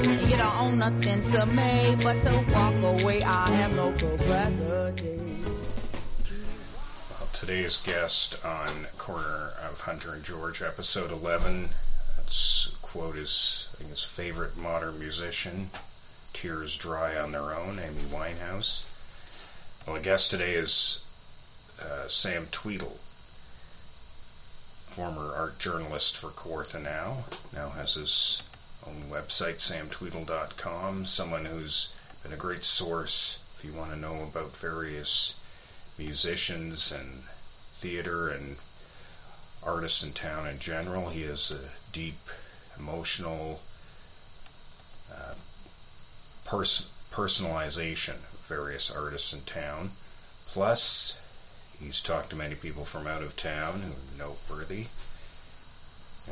you don't own nothing to me but to walk away. I have no capacity. Well, today's guest on Corner of Hunter and George, episode 11. That's quote is I his favorite modern musician, Tears Dry on Their Own, Amy Winehouse. Well, the guest today is uh, Sam Tweedle, former art journalist for Kawartha Now, now has his own website, samtweedle.com. Someone who's been a great source if you want to know about various musicians and theater and artists in town in general. He has a deep, emotional uh, pers- personalization of various artists in town. Plus, he's talked to many people from out of town who are noteworthy.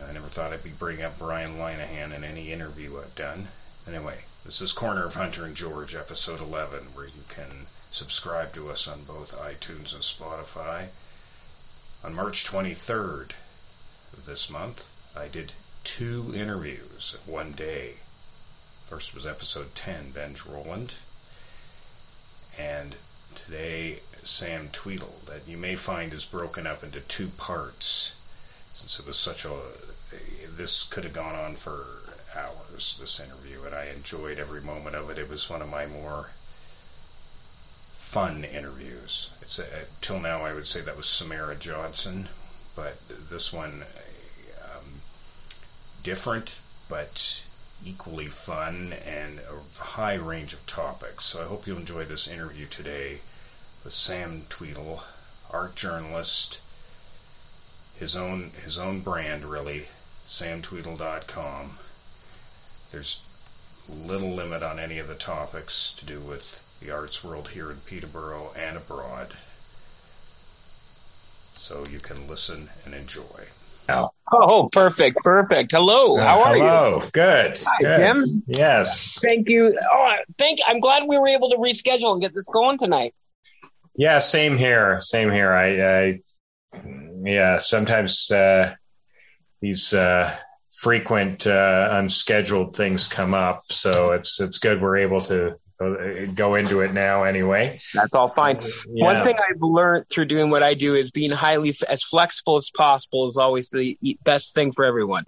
I never thought I'd be bringing up Brian Linehan in any interview I've done. Anyway, this is Corner of Hunter and George, episode 11, where you can subscribe to us on both iTunes and Spotify. On March 23rd of this month, I did two interviews in one day. First was episode 10, Benj Roland. And today, Sam Tweedle, that you may find is broken up into two parts since it was such a this could have gone on for hours this interview and I enjoyed every moment of it. It was one of my more fun interviews. It's a, till now I would say that was Samara Johnson but this one um, different but equally fun and a high range of topics. So I hope you enjoy this interview today with Sam Tweedle art journalist his own his own brand really, samtweedle.com. There's little limit on any of the topics to do with the arts world here in Peterborough and abroad. So you can listen and enjoy. Oh, oh perfect, perfect. Hello, uh, how are hello. you? Good. Hi, good. Tim. Yes. Thank you. Oh, thank. I'm glad we were able to reschedule and get this going tonight. Yeah, same here. Same here. I, I yeah, sometimes uh, these uh, frequent uh, unscheduled things come up, so it's it's good we're able to uh, go into it now anyway. That's all fine. Yeah. One thing I've learned through doing what I do is being highly as flexible as possible is always the best thing for everyone.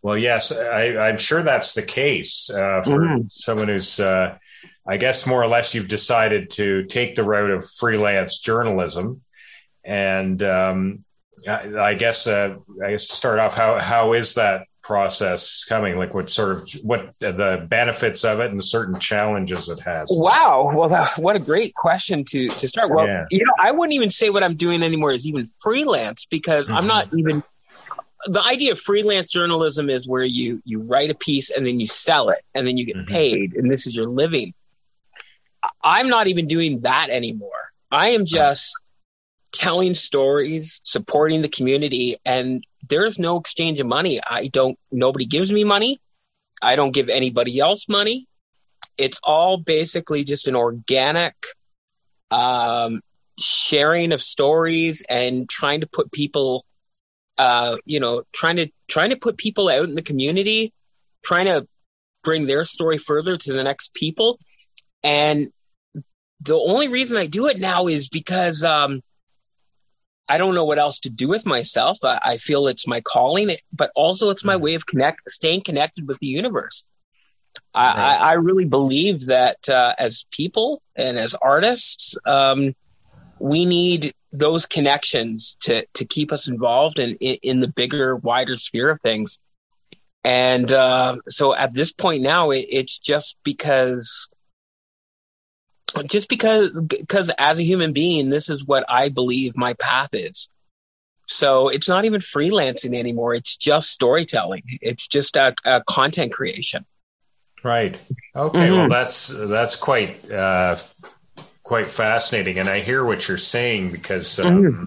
Well, yes, I, am sure that's the case uh, for mm-hmm. someone who's, uh, I guess, more or less, you've decided to take the road of freelance journalism, and um, I guess uh, I guess to start off, how how is that process coming? Like, what sort of what the benefits of it and certain challenges it has? Wow, well, that, what a great question to to start. Well, yeah. you know, I wouldn't even say what I'm doing anymore is even freelance because mm-hmm. I'm not even. The idea of freelance journalism is where you you write a piece and then you sell it and then you get mm-hmm. paid and this is your living. I'm not even doing that anymore. I am just telling stories, supporting the community, and there's no exchange of money. I don't, nobody gives me money. I don't give anybody else money. It's all basically just an organic um, sharing of stories and trying to put people, uh, you know, trying to trying to put people out in the community, trying to bring their story further to the next people. And the only reason I do it now is because um, I don't know what else to do with myself. I, I feel it's my calling, but also it's my mm-hmm. way of connect, staying connected with the universe. I, right. I, I really believe that uh, as people and as artists, um, we need those connections to to keep us involved in in, in the bigger, wider sphere of things. And uh, so at this point now, it, it's just because just because because as a human being this is what i believe my path is. So it's not even freelancing anymore. It's just storytelling. It's just a, a content creation. Right. Okay. Mm-hmm. well that's that's quite uh quite fascinating, and I hear what you're saying because, um, mm-hmm.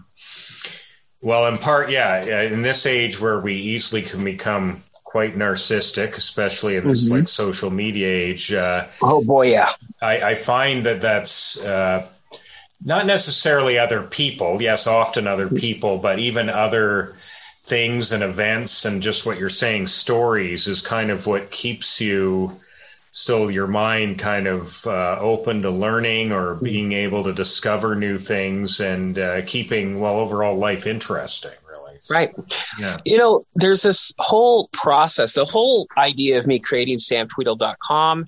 well, in part, yeah, in this age where we easily can become quite narcissistic, especially in this mm-hmm. like social media age. Uh, oh boy, yeah. I, I find that that's uh, not necessarily other people. Yes, often other mm-hmm. people, but even other things and events and just what you're saying, stories is kind of what keeps you still your mind kind of uh, open to learning or mm-hmm. being able to discover new things and uh, keeping well overall life interesting really right. Yeah. You know there's this whole process the whole idea of me creating samtweedle.com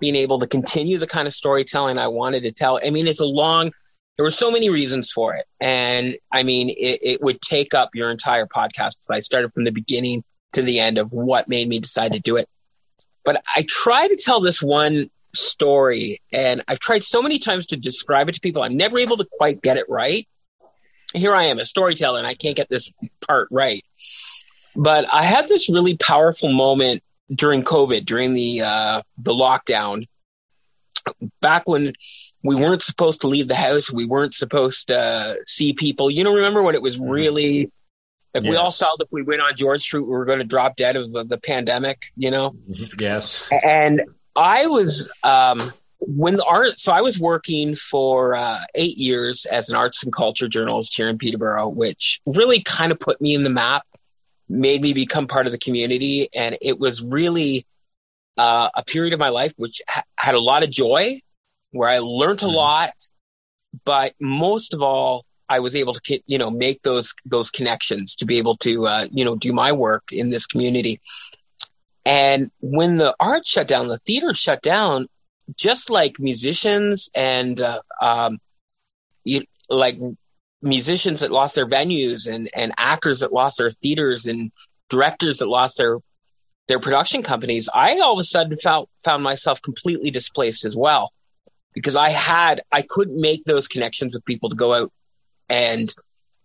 being able to continue the kind of storytelling i wanted to tell. I mean it's a long there were so many reasons for it. And i mean it, it would take up your entire podcast. But i started from the beginning to the end of what made me decide to do it. But I try to tell this one story, and I've tried so many times to describe it to people. I'm never able to quite get it right. Here I am, a storyteller, and I can't get this part right. But I had this really powerful moment during COVID, during the uh, the lockdown, back when we weren't supposed to leave the house, we weren't supposed to see people. You know, remember when it was mm-hmm. really If yes. we all felt if we went on George Street, we were going to drop dead of the, the pandemic, you know? Mm-hmm. Yes. And I was, um, when the art, so I was working for uh, eight years as an arts and culture journalist here in Peterborough, which really kind of put me in the map, made me become part of the community. And it was really uh, a period of my life which ha- had a lot of joy, where I learned a mm-hmm. lot. But most of all, I was able to, you know, make those those connections to be able to, uh, you know, do my work in this community. And when the art shut down, the theater shut down, just like musicians and uh, um, you, like musicians that lost their venues and and actors that lost their theaters and directors that lost their their production companies, I all of a sudden found found myself completely displaced as well because I had I couldn't make those connections with people to go out and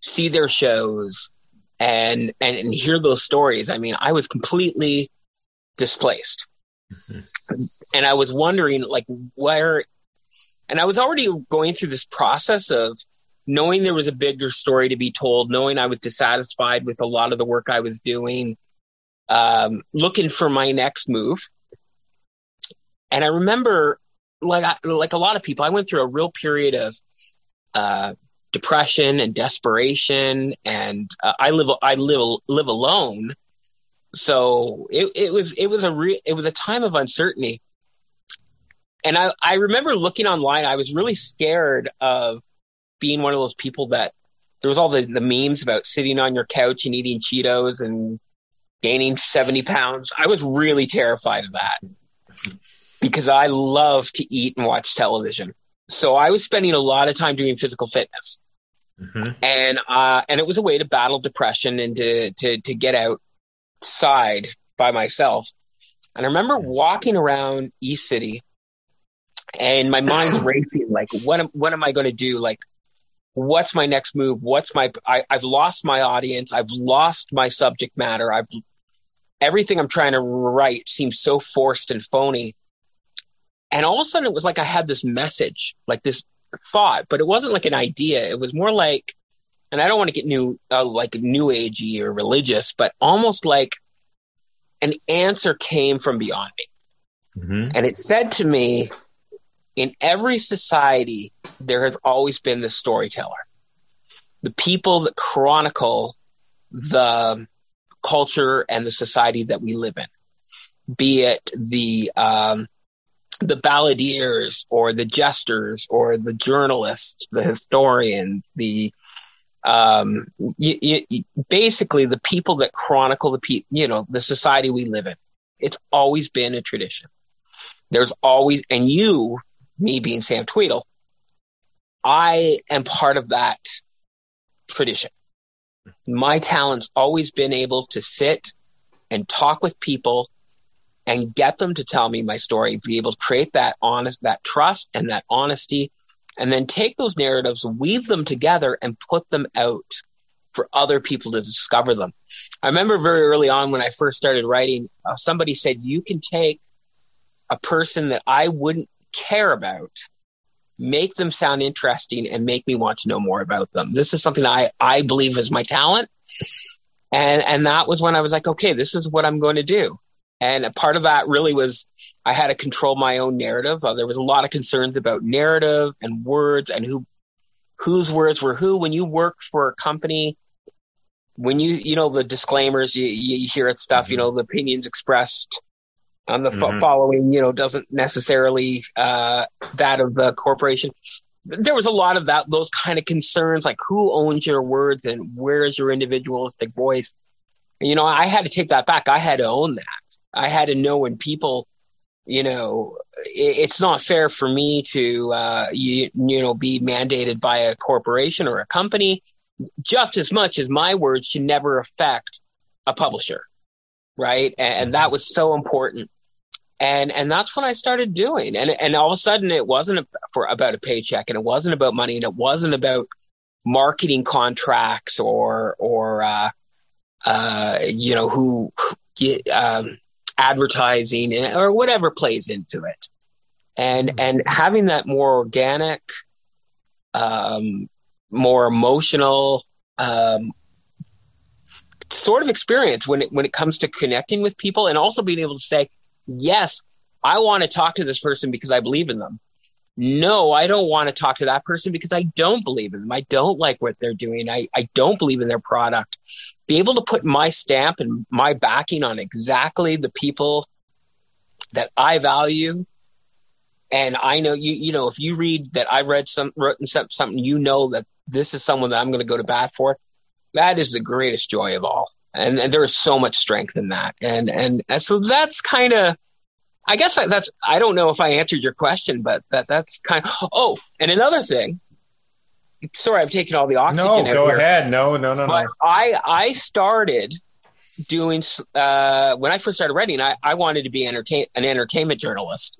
see their shows and, and, and hear those stories. I mean, I was completely displaced. Mm-hmm. And I was wondering like where and I was already going through this process of knowing there was a bigger story to be told, knowing I was dissatisfied with a lot of the work I was doing, um, looking for my next move. And I remember, like I, like a lot of people, I went through a real period of uh, depression and desperation and uh, I live I live live alone so it, it was it was a re- it was a time of uncertainty and I, I remember looking online I was really scared of being one of those people that there was all the, the memes about sitting on your couch and eating Cheetos and gaining 70 pounds I was really terrified of that because I love to eat and watch television so I was spending a lot of time doing physical fitness. Mm-hmm. And uh, and it was a way to battle depression and to to to get outside by myself. And I remember walking around East City, and my mind's racing. Like, what am what am I going to do? Like, what's my next move? What's my I, I've lost my audience. I've lost my subject matter. I've everything I'm trying to write seems so forced and phony. And all of a sudden, it was like I had this message, like this thought, but it wasn't like an idea. It was more like, and I don't want to get new, uh, like new agey or religious, but almost like an answer came from beyond me. Mm-hmm. And it said to me, in every society, there has always been the storyteller, the people that chronicle the culture and the society that we live in, be it the um, the balladeers or the jesters or the journalists, the historians, the um, basically the people that chronicle the pe- you know the society we live in. It's always been a tradition. There's always, and you, me being Sam Tweedle, I am part of that tradition. My talent's always been able to sit and talk with people and get them to tell me my story, be able to create that honest, that trust and that honesty, and then take those narratives, weave them together and put them out for other people to discover them. I remember very early on when I first started writing, uh, somebody said, you can take a person that I wouldn't care about make them sound interesting and make me want to know more about them. This is something I, I believe is my talent. And, and that was when I was like, okay, this is what I'm going to do. And a part of that really was I had to control my own narrative. Uh, there was a lot of concerns about narrative and words and who whose words were who. When you work for a company, when you you know the disclaimers, you, you hear it stuff. You mm-hmm. know the opinions expressed on the mm-hmm. following. You know doesn't necessarily uh, that of the corporation. There was a lot of that those kind of concerns, like who owns your words and where is your individualistic voice. And, you know, I had to take that back. I had to own that. I had to know when people you know, it's not fair for me to, uh, you, you know, be mandated by a corporation or a company just as much as my words should never affect a publisher. Right. And, and that was so important. And, and that's what I started doing. And, and all of a sudden it wasn't for about a paycheck and it wasn't about money and it wasn't about marketing contracts or, or, uh, uh, you know, who, um, advertising or whatever plays into it. And mm-hmm. and having that more organic, um, more emotional, um, sort of experience when it when it comes to connecting with people and also being able to say, yes, I want to talk to this person because I believe in them no, I don't want to talk to that person because I don't believe in them. I don't like what they're doing. I, I don't believe in their product. Be able to put my stamp and my backing on exactly the people that I value. And I know you, you know, if you read that I read some, written something, you know that this is someone that I'm going to go to bat for. That is the greatest joy of all. And, and there is so much strength in that. And, and, and so that's kind of, I guess that's I don't know if I answered your question, but that that's kind of oh, and another thing. Sorry, I'm taking all the oxygen. No, go here, ahead. No, no, no, no. I I started doing uh, when I first started writing. I, I wanted to be entertain an entertainment journalist,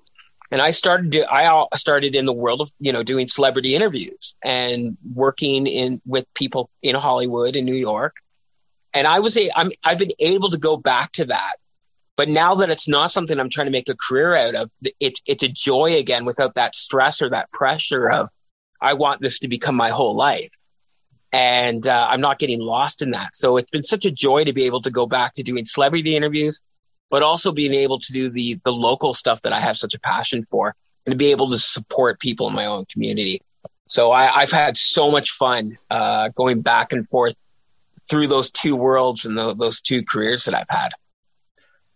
and I started to, I started in the world of you know doing celebrity interviews and working in with people in Hollywood in New York. And I was a I'm I've been able to go back to that but now that it's not something I'm trying to make a career out of, it's it's a joy again without that stress or that pressure of I want this to become my whole life, and uh, I'm not getting lost in that. So it's been such a joy to be able to go back to doing celebrity interviews, but also being able to do the the local stuff that I have such a passion for, and to be able to support people in my own community. So I, have had so much fun uh, going back and forth through those two worlds and the, those two careers that I've had.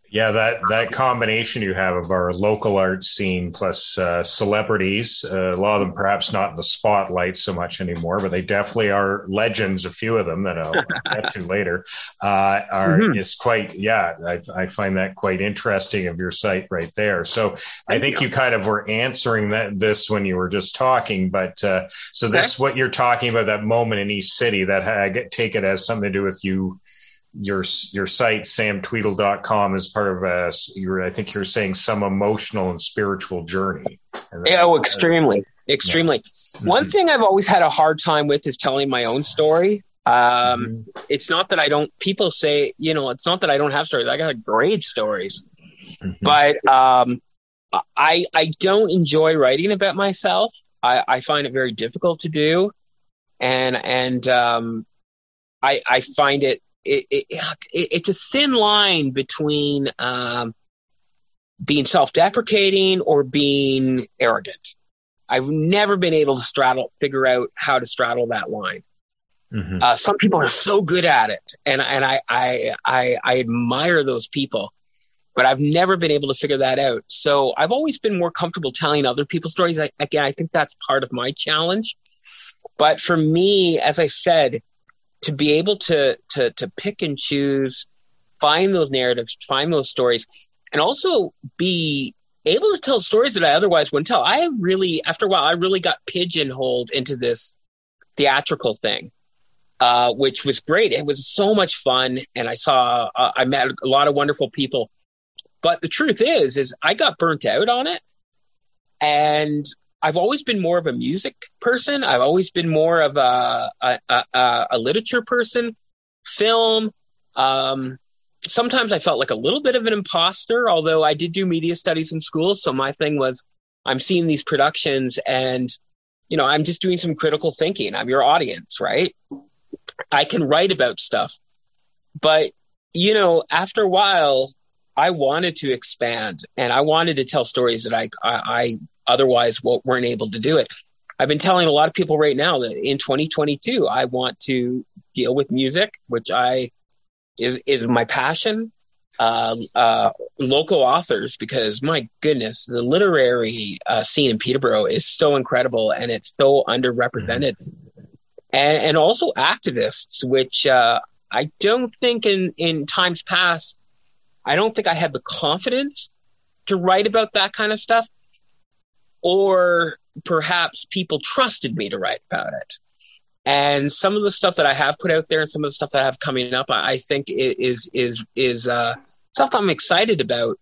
Yeah, that that combination you have of our local art scene plus uh, celebrities, uh, a lot of them perhaps not in the spotlight so much anymore, but they definitely are legends. A few of them that I'll get to later uh, are mm-hmm. is quite yeah. I, I, find that quite interesting of your site right there. So Thank I think you. you. kind of were answering that this when you were just talking, but uh, so this what you're talking about that moment in East City that I get take it as something to do with you your your site samtweedle.com is part of a you're I think you're saying some emotional and spiritual journey. oh, extremely, extremely. Yeah. One mm-hmm. thing I've always had a hard time with is telling my own story. Um, mm-hmm. It's not that I don't. People say, you know, it's not that I don't have stories. I got great stories, mm-hmm. but um, I I don't enjoy writing about myself. I, I find it very difficult to do, and and um, I I find it it, it, it's a thin line between um, being self-deprecating or being arrogant. I've never been able to straddle, figure out how to straddle that line. Mm-hmm. Uh, some people are so good at it, and and I, I I I admire those people, but I've never been able to figure that out. So I've always been more comfortable telling other people's stories. I, again, I think that's part of my challenge. But for me, as I said, to be able to to to pick and choose, find those narratives, find those stories, and also be able to tell stories that I otherwise wouldn't tell. I really, after a while, I really got pigeonholed into this theatrical thing, uh, which was great. It was so much fun, and I saw, uh, I met a lot of wonderful people. But the truth is, is I got burnt out on it, and I've always been more of a music person. I've always been more of a a, a, a literature person, film. Um, sometimes I felt like a little bit of an imposter, although I did do media studies in school. So my thing was, I'm seeing these productions and you know, I'm just doing some critical thinking. I'm your audience, right? I can write about stuff. But, you know, after a while, I wanted to expand and I wanted to tell stories that I, I, I otherwise we weren't able to do it. I've been telling a lot of people right now that in 2022, I want to deal with music, which I is is my passion. Uh, uh, local authors, because my goodness, the literary uh, scene in Peterborough is so incredible and it's so underrepresented, mm-hmm. and and also activists, which uh, I don't think in in times past, I don't think I had the confidence to write about that kind of stuff, or perhaps people trusted me to write about it. And some of the stuff that I have put out there, and some of the stuff that I have coming up, I think is is is uh, stuff I'm excited about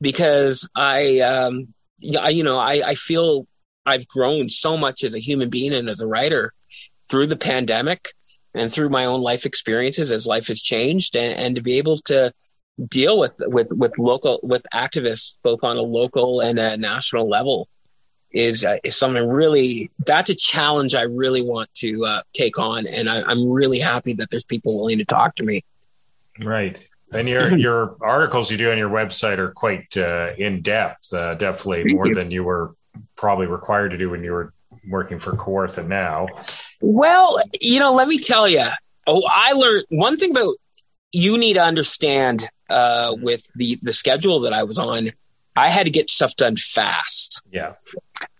because I, um, you know, I, I feel I've grown so much as a human being and as a writer through the pandemic and through my own life experiences as life has changed, and, and to be able to deal with with with local with activists both on a local and a national level is uh, is something really that's a challenge I really want to uh, take on, and I, am really happy that there's people willing to talk to me. Right, and your your articles you do on your website are quite uh, in depth, uh, definitely more than you were probably required to do when you were working for Kawartha now. Well, you know, let me tell you. Oh, I learned one thing about you need to understand uh, with the the schedule that I was on I had to get stuff done fast. Yeah.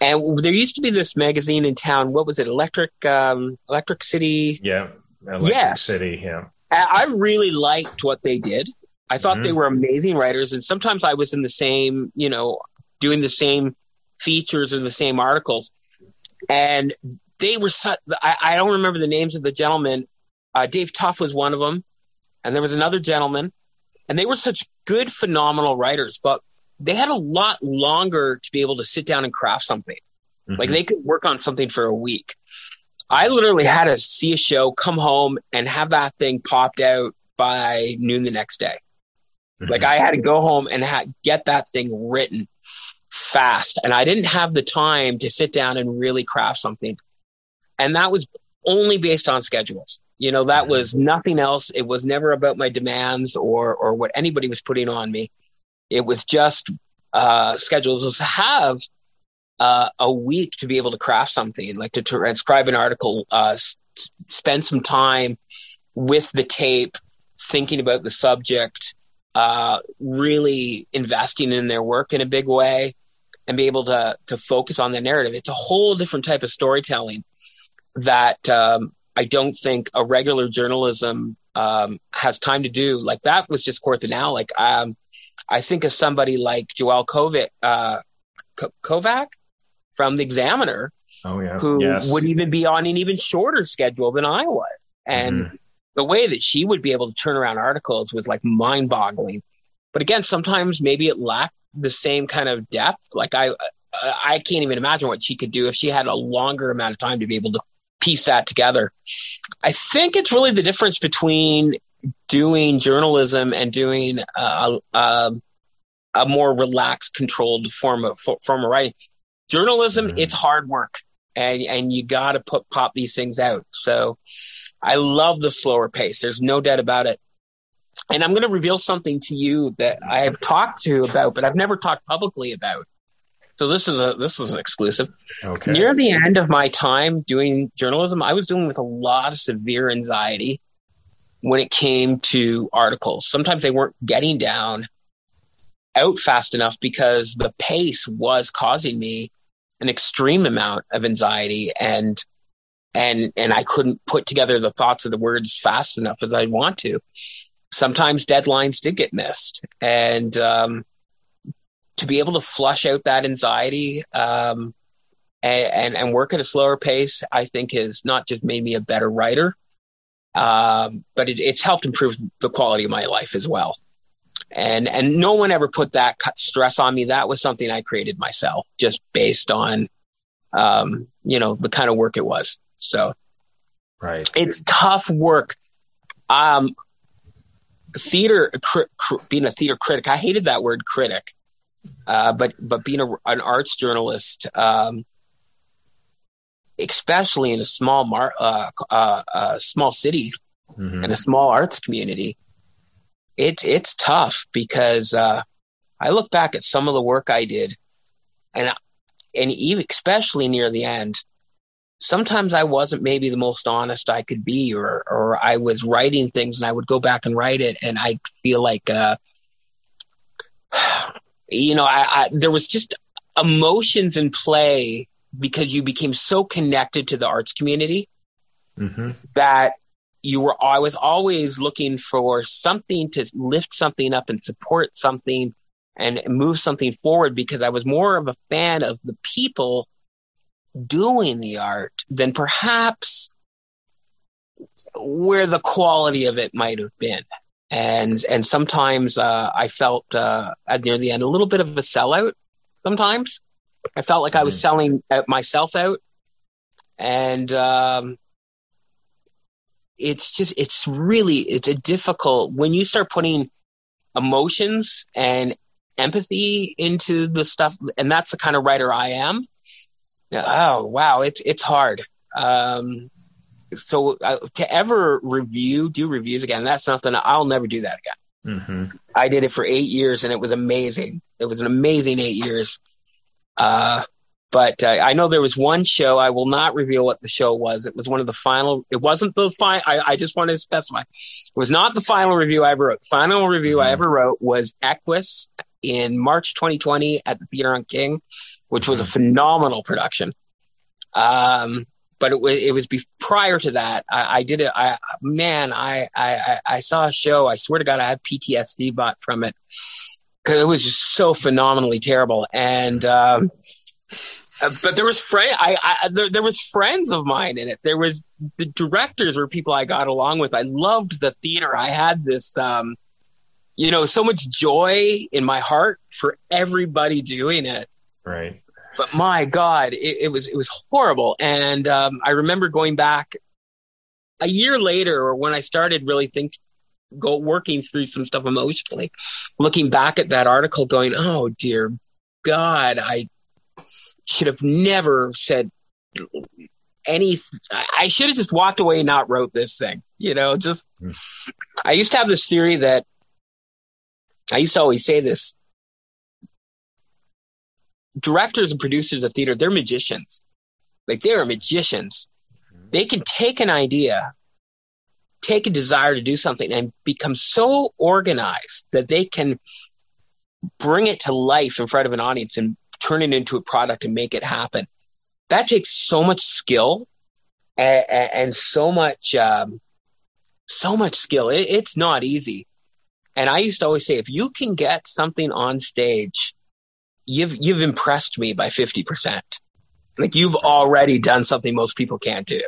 And there used to be this magazine in town. What was it? Electric, um, Electric City. Yeah. Electric yeah. City. Yeah. I really liked what they did. I thought mm-hmm. they were amazing writers. And sometimes I was in the same, you know, doing the same features and the same articles. And they were such, I, I don't remember the names of the gentlemen. Uh, Dave Tuff was one of them. And there was another gentleman. And they were such good, phenomenal writers. But they had a lot longer to be able to sit down and craft something. Mm-hmm. Like they could work on something for a week. I literally had to see a show, come home, and have that thing popped out by noon the next day. Mm-hmm. Like I had to go home and ha- get that thing written fast, and I didn't have the time to sit down and really craft something. And that was only based on schedules. You know, that mm-hmm. was nothing else. It was never about my demands or or what anybody was putting on me. It was just uh, schedules to have uh, a week to be able to craft something, like to transcribe an article, uh, s- spend some time with the tape, thinking about the subject, uh, really investing in their work in a big way, and be able to to focus on the narrative. It's a whole different type of storytelling that um, I don't think a regular journalism um, has time to do. Like that was just Kawartha now. Like um, I think of somebody like Joelle Kovach, uh, Kovach from the Examiner, oh, yeah. who yes. would even be on an even shorter schedule than I was. And mm-hmm. the way that she would be able to turn around articles was like mind boggling. But again, sometimes maybe it lacked the same kind of depth. Like I, I can't even imagine what she could do if she had a longer amount of time to be able to piece that together. I think it's really the difference between doing journalism and doing a, a, a more relaxed, controlled form of form of writing. Journalism, mm-hmm. it's hard work, and and you got to put pop these things out. So, I love the slower pace. There's no doubt about it. And I'm going to reveal something to you that I have talked to about, but I've never talked publicly about. So this is a this is an exclusive. Okay. Near the end of my time doing journalism, I was dealing with a lot of severe anxiety when it came to articles. Sometimes they weren't getting down out fast enough because the pace was causing me an extreme amount of anxiety and and and I couldn't put together the thoughts of the words fast enough as I'd want to. Sometimes deadlines did get missed, and um, to be able to flush out that anxiety um, and, and, and work at a slower pace, I think has not just made me a better writer, um, but it, it's helped improve the quality of my life as well. And and no one ever put that stress on me. That was something I created myself, just based on, um, you know, the kind of work it was. So, right, it's tough work. Um, theater, cr- cr- being a theater critic, I hated that word critic, uh, but but being a, an arts journalist, um, especially in a small mar- uh, uh, uh, small city mm-hmm. and a small arts community, it's it's tough because uh, I look back at some of the work I did, and and even especially near the end, sometimes I wasn't maybe the most honest I could be, or or I was writing things and I would go back and write it, and I feel like, uh, you know, I, I there was just emotions in play because you became so connected to the arts community mm-hmm. that you were I was always looking for something to lift something up and support something and move something forward because I was more of a fan of the people doing the art than perhaps where the quality of it might have been. And and sometimes uh, I felt uh, near the end a little bit of a sellout. Sometimes I felt like I was mm-hmm. selling myself out, and um, it's just it's really it's a difficult when you start putting emotions and empathy into the stuff, and that's the kind of writer I am. Oh wow, it's it's hard. Um, so uh, to ever review, do reviews again, that's something I'll never do that again. Mm-hmm. I did it for eight years, and it was amazing. It was an amazing eight years. Uh, but uh, I know there was one show. I will not reveal what the show was. It was one of the final. It wasn't the final. I, I, just wanted to specify. It was not the final review I ever wrote. Final review mm-hmm. I ever wrote was Equus in March 2020 at the Theater on King, which was a mm-hmm. phenomenal production. Um, but it was it was be- prior to that. I, I did it. I man, I, I I saw a show. I swear to God, I have PTSD bought from it because it was just so phenomenally terrible. And um, uh, but there was friend, I, I there, there, was friends of mine in it. There was the directors were people I got along with. I loved the theater. I had this, um, you know, so much joy in my heart for everybody doing it. Right. But my God, it, it was it was horrible. And um, I remember going back a year later, or when I started really thinking, go working through some stuff emotionally, looking back at that article, going, "Oh dear God, I should have never said any. I should have just walked away and not wrote this thing. You know, just mm. I used to have this theory that I used to always say this. Directors and producers of theater, they're magicians. Like they are magicians. They can take an idea, take a desire to do something, and become so organized that they can bring it to life in front of an audience and turn it into a product and make it happen. That takes so much skill and, and so much, um, so much skill. It, it's not easy. And I used to always say, if you can get something on stage, you've you've impressed me by fifty percent. Like you've already done something most people can't do.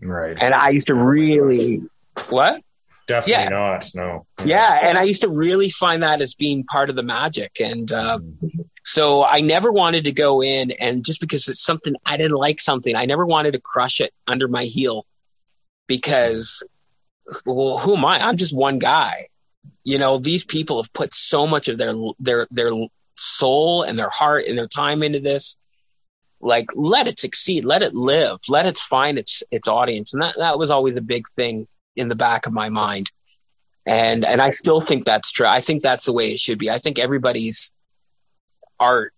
Right. And I used to really what? Definitely yeah. not. No. Yeah, and I used to really find that as being part of the magic, and uh, mm-hmm. So I never wanted to go in and just because it's something I didn't like something, I never wanted to crush it under my heel because well, who am I? I'm just one guy. You know, these people have put so much of their their their soul and their heart and their time into this. Like let it succeed, let it live, let it find its its audience. And that, that was always a big thing in the back of my mind. And and I still think that's true. I think that's the way it should be. I think everybody's art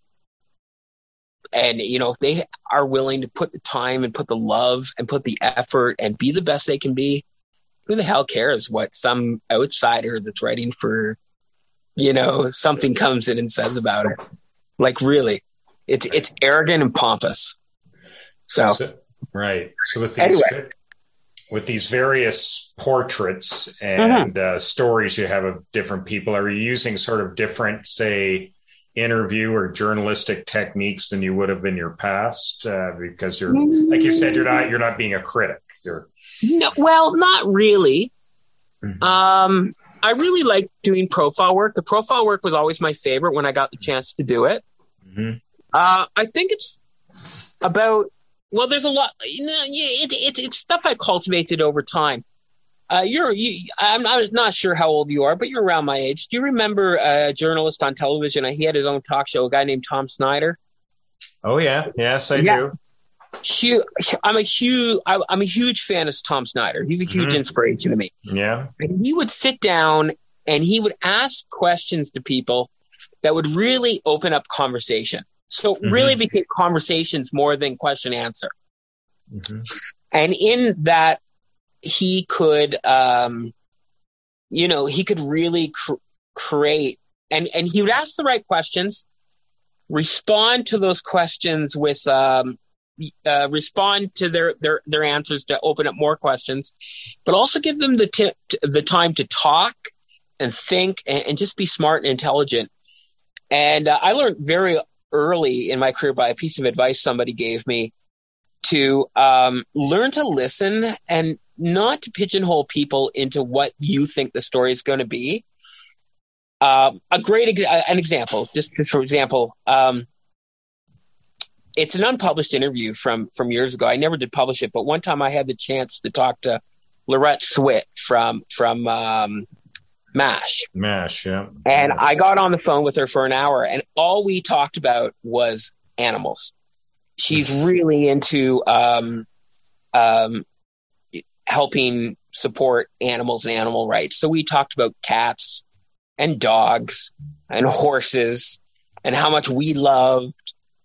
and you know if they are willing to put the time and put the love and put the effort and be the best they can be who the hell cares what some outsider that's writing for you know something comes in and says about it like really it's it's arrogant and pompous so, so right so with these anyway. With these various portraits and mm-hmm. uh, stories you have of different people are you using sort of different say interview or journalistic techniques than you would have in your past uh, because you're like you said you're not you're not being a critic you're no, well not really mm-hmm. um i really like doing profile work the profile work was always my favorite when i got the chance to do it mm-hmm. uh i think it's about well there's a lot you know it, it, it's stuff i cultivated over time uh, you're, you, I'm, I'm not sure how old you are, but you're around my age. Do you remember a journalist on television? He had his own talk show, a guy named Tom Snyder. Oh yeah, yes, I yeah. do. huge, I'm a huge, I'm a huge fan of Tom Snyder. He's a huge mm-hmm. inspiration to me. Yeah. And he would sit down and he would ask questions to people that would really open up conversation. So mm-hmm. really became conversations more than question answer. Mm-hmm. And in that, he could, um, you know, he could really cr- create and, and he would ask the right questions, respond to those questions with, um, uh, respond to their, their, their answers to open up more questions, but also give them the, t- the time to talk and think and, and just be smart and intelligent. And uh, I learned very early in my career by a piece of advice somebody gave me to um, learn to listen and not to pigeonhole people into what you think the story is going to be. Um, a great ex- an example, just, just for example, um, it's an unpublished interview from from years ago. I never did publish it, but one time I had the chance to talk to Loretta Swit from from um, MASH. MASH, yeah. And I got on the phone with her for an hour, and all we talked about was animals. She's really into um, um, helping support animals and animal rights. So we talked about cats and dogs and horses and how much we loved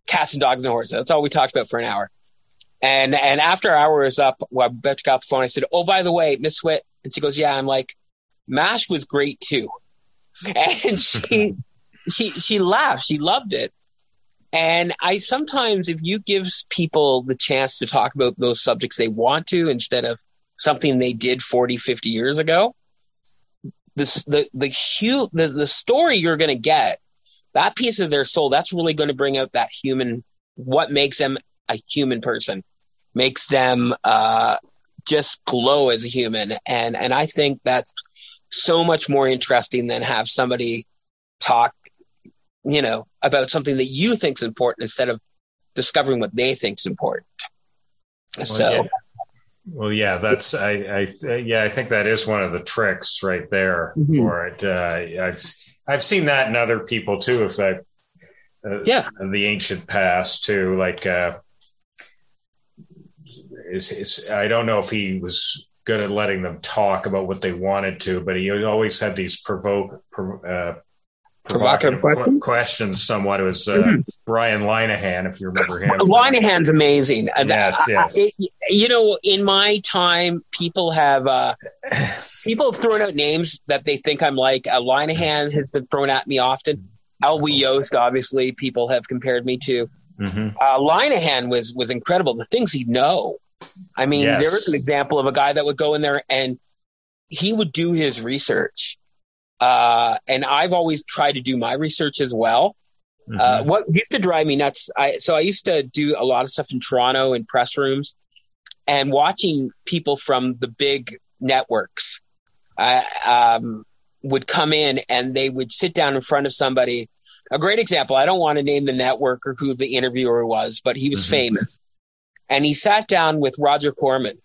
cats and dogs and horses. That's all we talked about for an hour. And and after our hour was up, well, I got the phone. I said, "Oh, by the way, Miss Swit," and she goes, "Yeah." I'm like, "Mash was great too," and she she she laughed. She loved it. And I sometimes, if you give people the chance to talk about those subjects they want to instead of something they did 40, 50 years ago, this, the, the, hu- the, the story you're going to get, that piece of their soul, that's really going to bring out that human, what makes them a human person, makes them, uh, just glow as a human. And, and I think that's so much more interesting than have somebody talk you know, about something that you think is important instead of discovering what they think is important. Well, so, yeah. well, yeah, that's I, I, yeah, I think that is one of the tricks right there mm-hmm. for it. Uh, I've I've seen that in other people too. If I, uh, yeah, the ancient past too, like. Uh, is, is, I don't know if he was good at letting them talk about what they wanted to, but he always had these provoke, uh, provocative, provocative questions somewhat. It was uh, mm-hmm. Brian Linehan, if you remember him. Linehan's amazing. Yes, yes. It, you know, in my time, people have uh, people have thrown out names that they think I'm like. Uh, Linehan has been thrown at me often. Elwy Yost, obviously, people have compared me to. Mm-hmm. Uh, Linehan was was incredible. The things he'd know. I mean, yes. there was an example of a guy that would go in there and he would do his research uh, and I've always tried to do my research as well. Mm-hmm. Uh, what used to drive me nuts, I, so I used to do a lot of stuff in Toronto in press rooms and watching people from the big networks I, um, would come in and they would sit down in front of somebody. A great example, I don't want to name the network or who the interviewer was, but he was mm-hmm. famous. And he sat down with Roger Corman.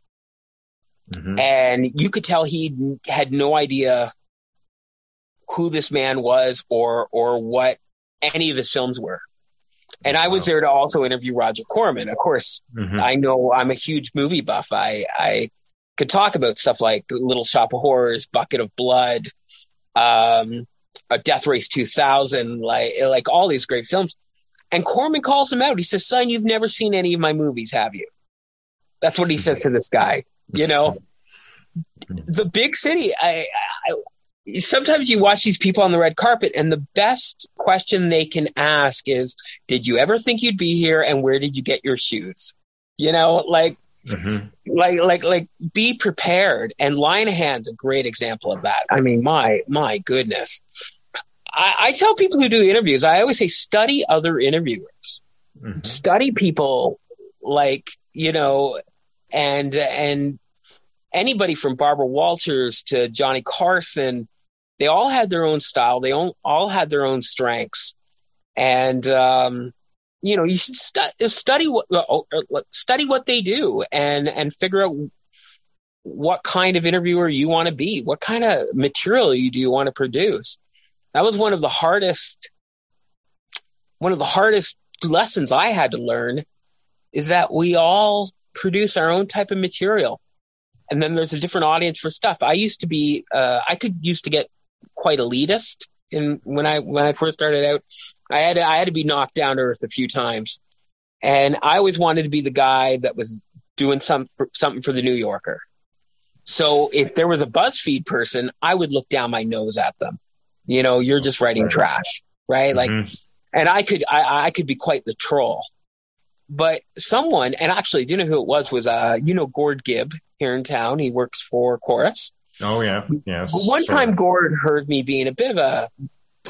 Mm-hmm. And you could tell he had no idea who this man was or or what any of his films were. And I was there to also interview Roger Corman. Of course, mm-hmm. I know I'm a huge movie buff. I I could talk about stuff like Little Shop of Horrors, Bucket of Blood, um, a Death Race 2000, like like all these great films. And Corman calls him out. He says, "Son, you've never seen any of my movies, have you?" That's what he says to this guy. You know, the big city. I, I sometimes you watch these people on the red carpet and the best question they can ask is did you ever think you'd be here and where did you get your shoes you know like mm-hmm. like like like be prepared and Linehan's a great example of that i mean my my goodness I, I tell people who do interviews i always say study other interviewers mm-hmm. study people like you know and and anybody from Barbara Walters to Johnny Carson they all had their own style. They all, all had their own strengths. And, um, you know, you should stu- study what, uh, uh, study what they do and, and figure out what kind of interviewer you want to be. What kind of material you do you want to produce? That was one of the hardest, one of the hardest lessons I had to learn is that we all produce our own type of material. And then there's a different audience for stuff. I used to be, uh, I could used to get quite elitist in when I when I first started out. I had to, I had to be knocked down to earth a few times, and I always wanted to be the guy that was doing some something for the New Yorker. So if there was a BuzzFeed person, I would look down my nose at them. You know, you're just writing trash, right? Mm-hmm. Like, and I could I, I could be quite the troll. But someone, and actually, do you know who it was? Was uh, you know, Gord Gibb here in town. He works for Corus. Oh yeah, yes. One sure. time, Gord heard me being a bit of a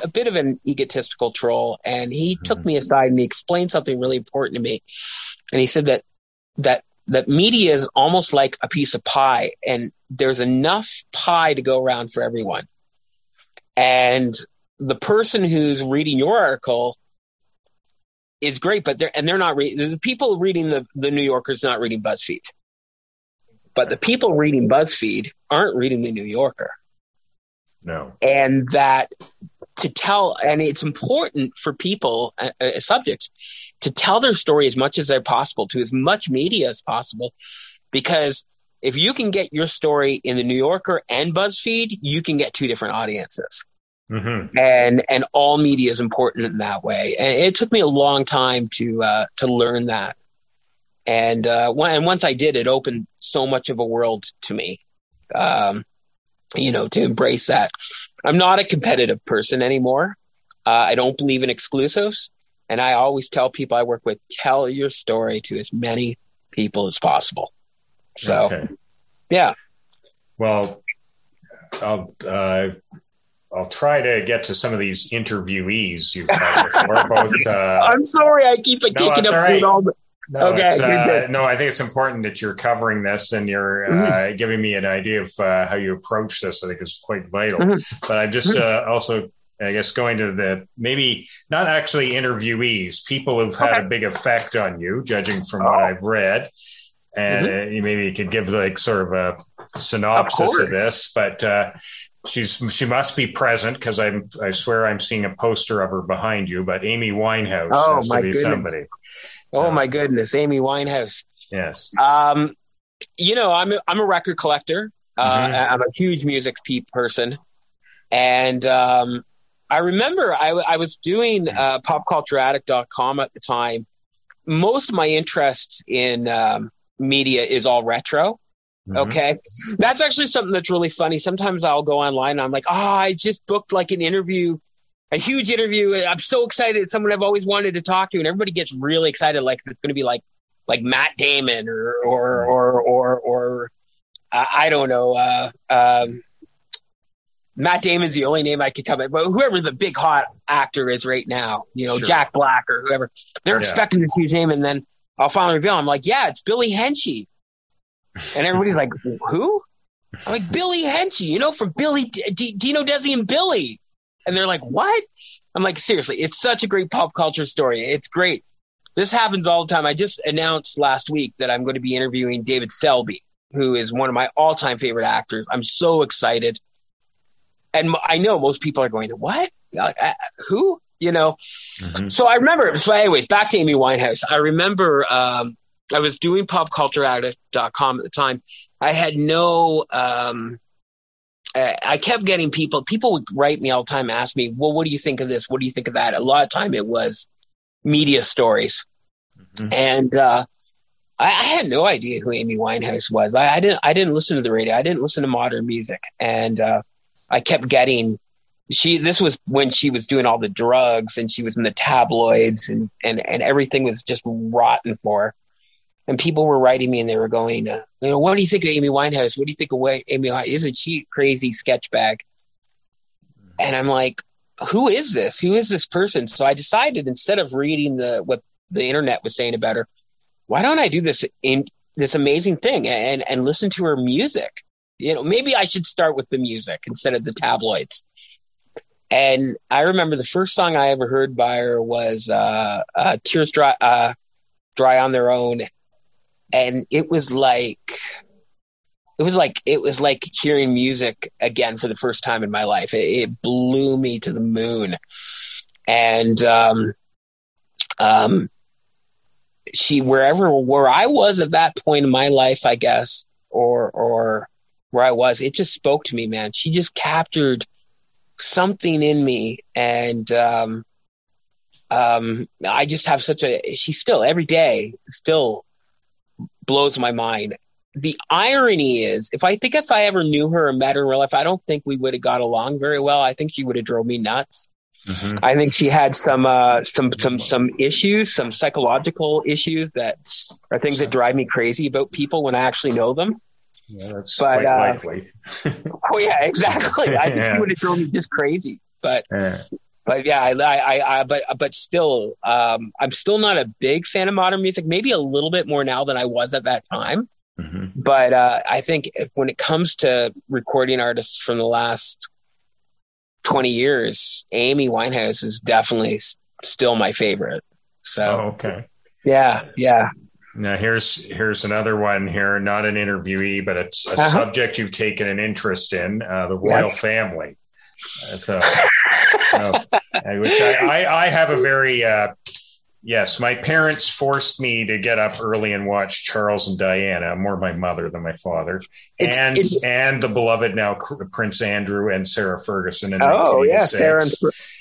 a bit of an egotistical troll, and he mm-hmm. took me aside and he explained something really important to me. And he said that that that media is almost like a piece of pie, and there's enough pie to go around for everyone. And the person who's reading your article is great, but they're and they're not reading the people reading the the New Yorker's not reading BuzzFeed. But the people reading BuzzFeed aren't reading the New Yorker. No. And that to tell, and it's important for people, uh, uh, subjects, to tell their story as much as they're possible to as much media as possible, because if you can get your story in the New Yorker and BuzzFeed, you can get two different audiences. Mm-hmm. And and all media is important in that way. And it took me a long time to uh, to learn that. And uh, when, and once I did, it opened so much of a world to me. Um, you know, to embrace that. I'm not a competitive person anymore. Uh, I don't believe in exclusives. And I always tell people I work with, tell your story to as many people as possible. So, okay. yeah. Well, I'll, uh, I'll try to get to some of these interviewees you've had before. Both, uh, I'm sorry, I keep no, taking up right. all the. No, okay, uh, no, I think it's important that you're covering this and you're uh, mm-hmm. giving me an idea of uh, how you approach this. I think is quite vital. Mm-hmm. But I'm just mm-hmm. uh, also, I guess, going to the maybe not actually interviewees, people who've had okay. a big effect on you, judging from oh. what I've read. And mm-hmm. uh, maybe you could give like sort of a synopsis of, of this, but uh, she's she must be present because I'm I swear I'm seeing a poster of her behind you. But Amy Winehouse oh, has to be goodness. somebody. Oh my goodness, Amy Winehouse. Yes. Um, you know, I'm a, I'm a record collector. Uh, mm-hmm. I'm a huge music person, and um, I remember I, I was doing uh, popcultureaddict.com at the time. Most of my interest in um, media is all retro. Mm-hmm. Okay. That's actually something that's really funny. Sometimes I'll go online and I'm like, oh, I just booked like an interview a huge interview. I'm so excited. It's someone I've always wanted to talk to, and everybody gets really excited. Like it's going to be like like Matt Damon or or or or, or uh, I don't know. Uh, um, Matt Damon's the only name I could come up, but whoever the big hot actor is right now, you know, sure. Jack Black or whoever, they're yeah. expecting this huge name, and then I'll finally reveal. I'm like, yeah, it's Billy Hinsche, and everybody's like, who? I'm like Billy Hinsche, you know, from Billy D- D- Dino Desi and Billy. And they're like, what? I'm like, seriously, it's such a great pop culture story. It's great. This happens all the time. I just announced last week that I'm going to be interviewing David Selby, who is one of my all time favorite actors. I'm so excited. And I know most people are going, what? Uh, who? You know? Mm-hmm. So I remember, so anyways, back to Amy Winehouse. I remember um, I was doing popcultureaddict.com at the time. I had no, um, I kept getting people. People would write me all the time, ask me, "Well, what do you think of this? What do you think of that?" A lot of time, it was media stories, mm-hmm. and uh, I, I, had no idea who Amy Winehouse was. I, I, didn't. I didn't listen to the radio. I didn't listen to modern music, and uh, I kept getting. She. This was when she was doing all the drugs, and she was in the tabloids, and and and everything was just rotten for her and people were writing me and they were going, uh, you know, what do you think of Amy Winehouse? What do you think of Amy Winehouse? Isn't she crazy sketch bag? And I'm like, who is this? Who is this person? So I decided instead of reading the what the internet was saying about her, why don't I do this in this amazing thing and and listen to her music? You know, maybe I should start with the music instead of the tabloids. And I remember the first song I ever heard by her was uh, uh, "Tears Dry uh, Dry on Their Own," and it was like it was like it was like hearing music again for the first time in my life. It, it blew me to the moon, and um, um, she wherever where I was at that point in my life, I guess, or or where I was, it just spoke to me, man. She just captured something in me, and um, um, I just have such a. She still every day still blows my mind. The irony is, if I think if I ever knew her or met her in real life, I don't think we would have got along very well. I think she would have drove me nuts. Mm-hmm. I think she had some uh, some some some issues, some psychological issues that are things that drive me crazy about people when I actually know them. Yeah, that's but, quite uh, likely. oh yeah, exactly. I think yeah. she would have drove me just crazy. But yeah. But yeah, I, I, I but but still, um, I'm still not a big fan of modern music. Maybe a little bit more now than I was at that time. Mm-hmm. But uh, I think if, when it comes to recording artists from the last 20 years, Amy Winehouse is definitely still my favorite. So, oh, okay. Yeah, yeah. Now here's here's another one here, not an interviewee, but it's a uh-huh. subject you've taken an interest in, uh, the royal yes. family. Uh, so, which I, I, I, have a very uh, Yes, my parents forced me to get up early and watch Charles and Diana, more my mother than my father, it's, and it's, and the beloved now Prince Andrew and Sarah Ferguson. In oh yeah, Sarah and,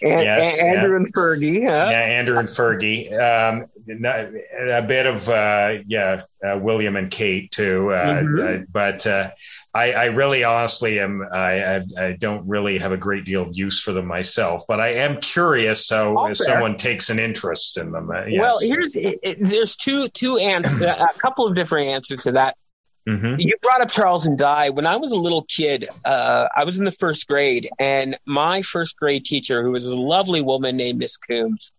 and, yes, Andrew and Fergie. Yeah, Andrew and Fergie. Um, a bit of uh, yeah, uh, William and Kate too, uh, mm-hmm. but uh, I, I, really honestly am I, I, don't really have a great deal of use for them myself, but I am curious So if someone takes an interest in them. Uh, yes. Well, here's it, it, there's two two answers, a couple of different answers to that. Mm-hmm. You brought up Charles and Di. When I was a little kid, uh, I was in the first grade, and my first grade teacher, who was a lovely woman named Miss Coombs,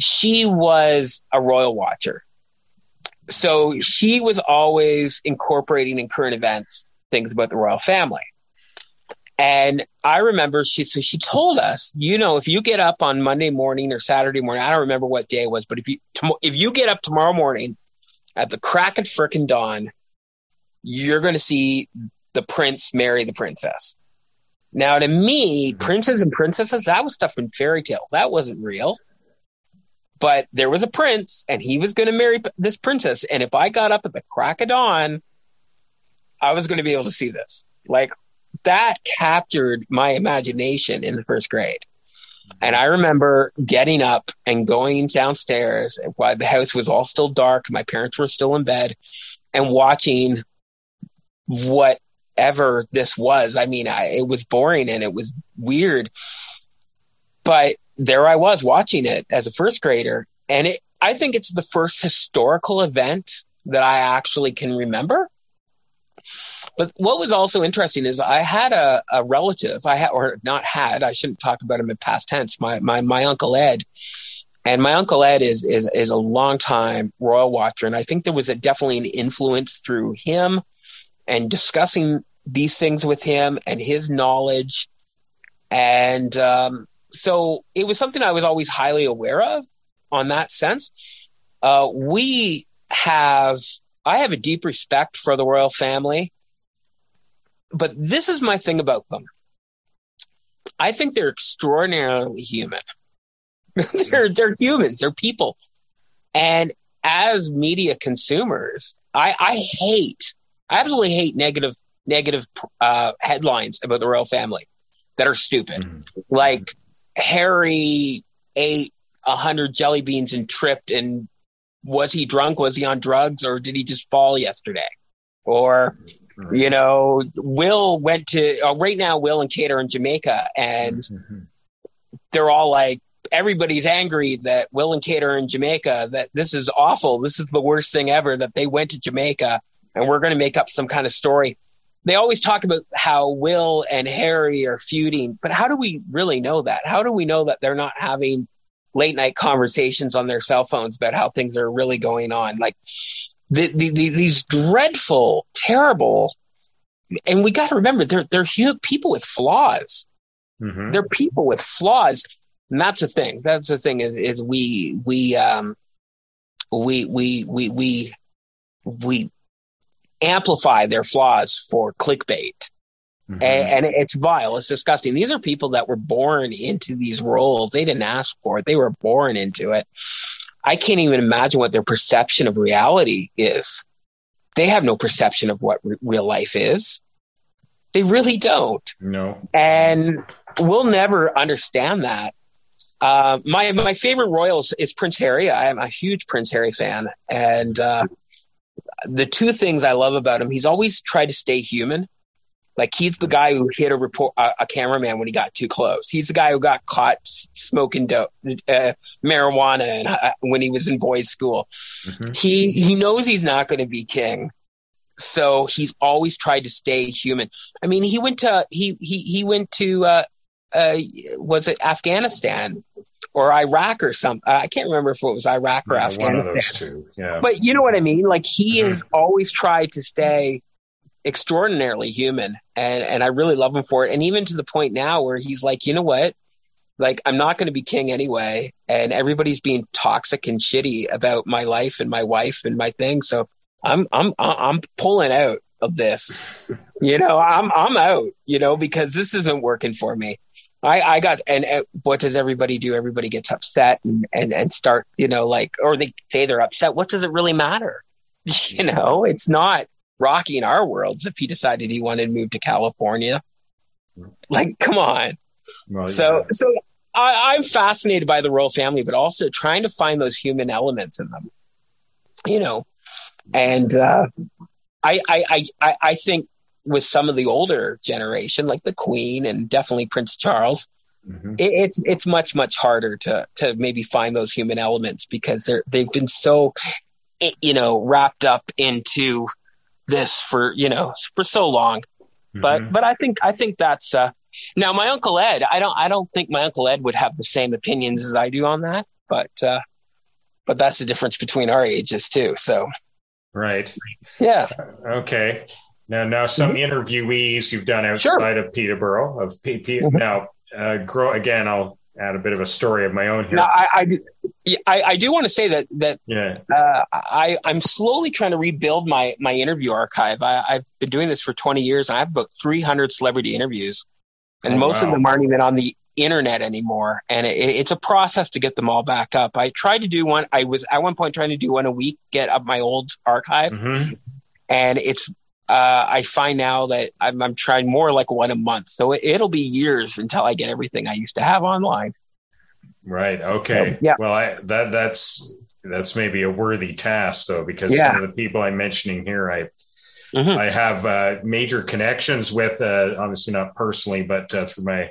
she was a royal watcher. So she was always incorporating in current events things about the royal family. And I remember she so she told us, you know, if you get up on Monday morning or Saturday morning, I don't remember what day it was, but if you if you get up tomorrow morning at the crack of frickin' dawn, you're going to see the prince marry the princess. Now, to me, mm-hmm. princes and princesses, that was stuff in fairy tales. That wasn't real. But there was a prince, and he was going to marry this princess. And if I got up at the crack of dawn, I was going to be able to see this. Like that captured my imagination in the first grade. And I remember getting up and going downstairs while the house was all still dark. My parents were still in bed and watching whatever this was. I mean, I, it was boring and it was weird, but there I was watching it as a first grader. And it, I think it's the first historical event that I actually can remember. But what was also interesting is I had a, a relative, I had, or not had, I shouldn't talk about him in past tense, my, my, my uncle Ed. And my uncle Ed is, is, is a long time royal watcher. And I think there was a, definitely an influence through him and discussing these things with him and his knowledge. And, um, so it was something I was always highly aware of on that sense. Uh, we have, I have a deep respect for the royal family, but this is my thing about them. I think they're extraordinarily human. they're they're humans. They're people, and as media consumers, I, I hate, I absolutely hate negative negative uh, headlines about the royal family that are stupid. Mm-hmm. Like Harry ate a hundred jelly beans and tripped and was he drunk? Was he on drugs or did he just fall yesterday? Or, you know, Will went to, uh, right now, Will and Kate are in Jamaica and mm-hmm. they're all like, everybody's angry that Will and Kate are in Jamaica, that this is awful. This is the worst thing ever that they went to Jamaica and we're going to make up some kind of story they always talk about how Will and Harry are feuding, but how do we really know that? How do we know that they're not having late night conversations on their cell phones about how things are really going on? Like the, the, the, these dreadful, terrible, and we got to remember they're they're people with flaws. Mm-hmm. They're people with flaws, and that's the thing. That's the thing is, is we we um we we we we we amplify their flaws for clickbait. Mm-hmm. And, and, it's vile. It's disgusting. These are people that were born into these roles. They didn't ask for it. They were born into it. I can't even imagine what their perception of reality is. They have no perception of what re- real life is. They really don't. No. And we'll never understand that. Uh, my my favorite royals is Prince Harry. I'm a huge Prince Harry fan, and uh, the two things I love about him, he's always tried to stay human. Like he's the guy who hit a report a, a cameraman when he got too close. He's the guy who got caught smoking dope, uh, marijuana and uh, when he was in boys' school. Mm-hmm. He he knows he's not going to be king, so he's always tried to stay human. I mean, he went to he he he went to uh, uh, was it Afghanistan or Iraq or something? I can't remember if it was Iraq or yeah, Afghanistan. Yeah. But you know what I mean? Like he mm-hmm. has always tried to stay extraordinarily human and and I really love him for it and even to the point now where he's like you know what like I'm not going to be king anyway and everybody's being toxic and shitty about my life and my wife and my thing so I'm I'm I'm pulling out of this you know I'm I'm out you know because this isn't working for me I, I got and, and what does everybody do? Everybody gets upset and, and and start you know like or they say they're upset. What does it really matter? You know, it's not rocking our worlds if he decided he wanted to move to California. Like, come on. So, yeah. so I, I'm fascinated by the royal family, but also trying to find those human elements in them. You know, and uh, I, I, I, I think with some of the older generation, like the Queen and definitely Prince Charles, mm-hmm. it, it's it's much much harder to to maybe find those human elements because they're they've been so you know wrapped up into this for you know for so long. Mm-hmm. But but I think I think that's uh, now my uncle Ed. I don't I don't think my uncle Ed would have the same opinions as I do on that. But uh, but that's the difference between our ages too. So right, yeah, okay. Now now some mm-hmm. interviewees you've done outside sure. of Peterborough of P- P- mm-hmm. now uh, grow again. I'll add a bit of a story of my own here. Now, I, I, do, I, I do want to say that that yeah. Uh, I I'm slowly trying to rebuild my my interview archive. I, have been doing this for 20 years, and I've booked 300 celebrity interviews, and oh, most wow. of them aren't even on the internet anymore. And it, it's a process to get them all back up. I tried to do one. I was at one point trying to do one a week, get up my old archive, mm-hmm. and it's uh, I find now that I'm, I'm, trying more like one a month. So it, will be years until I get everything I used to have online. Right. Okay. So, yeah. Well, I, that that's that's maybe a worthy task though, because yeah. some of the people I'm mentioning here, I mm-hmm. I have uh, major connections with. Uh, obviously not personally, but uh, through my